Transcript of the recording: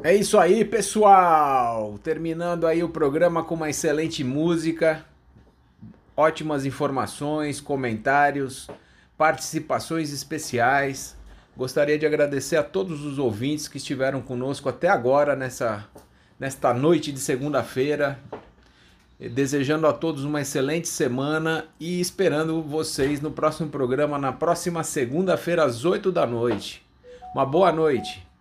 É isso aí, pessoal! Terminando aí o programa com uma excelente música, ótimas informações, comentários, participações especiais. Gostaria de agradecer a todos os ouvintes que estiveram conosco até agora nessa nesta noite de segunda-feira. Desejando a todos uma excelente semana e esperando vocês no próximo programa na próxima segunda-feira às 8 da noite. Uma boa noite.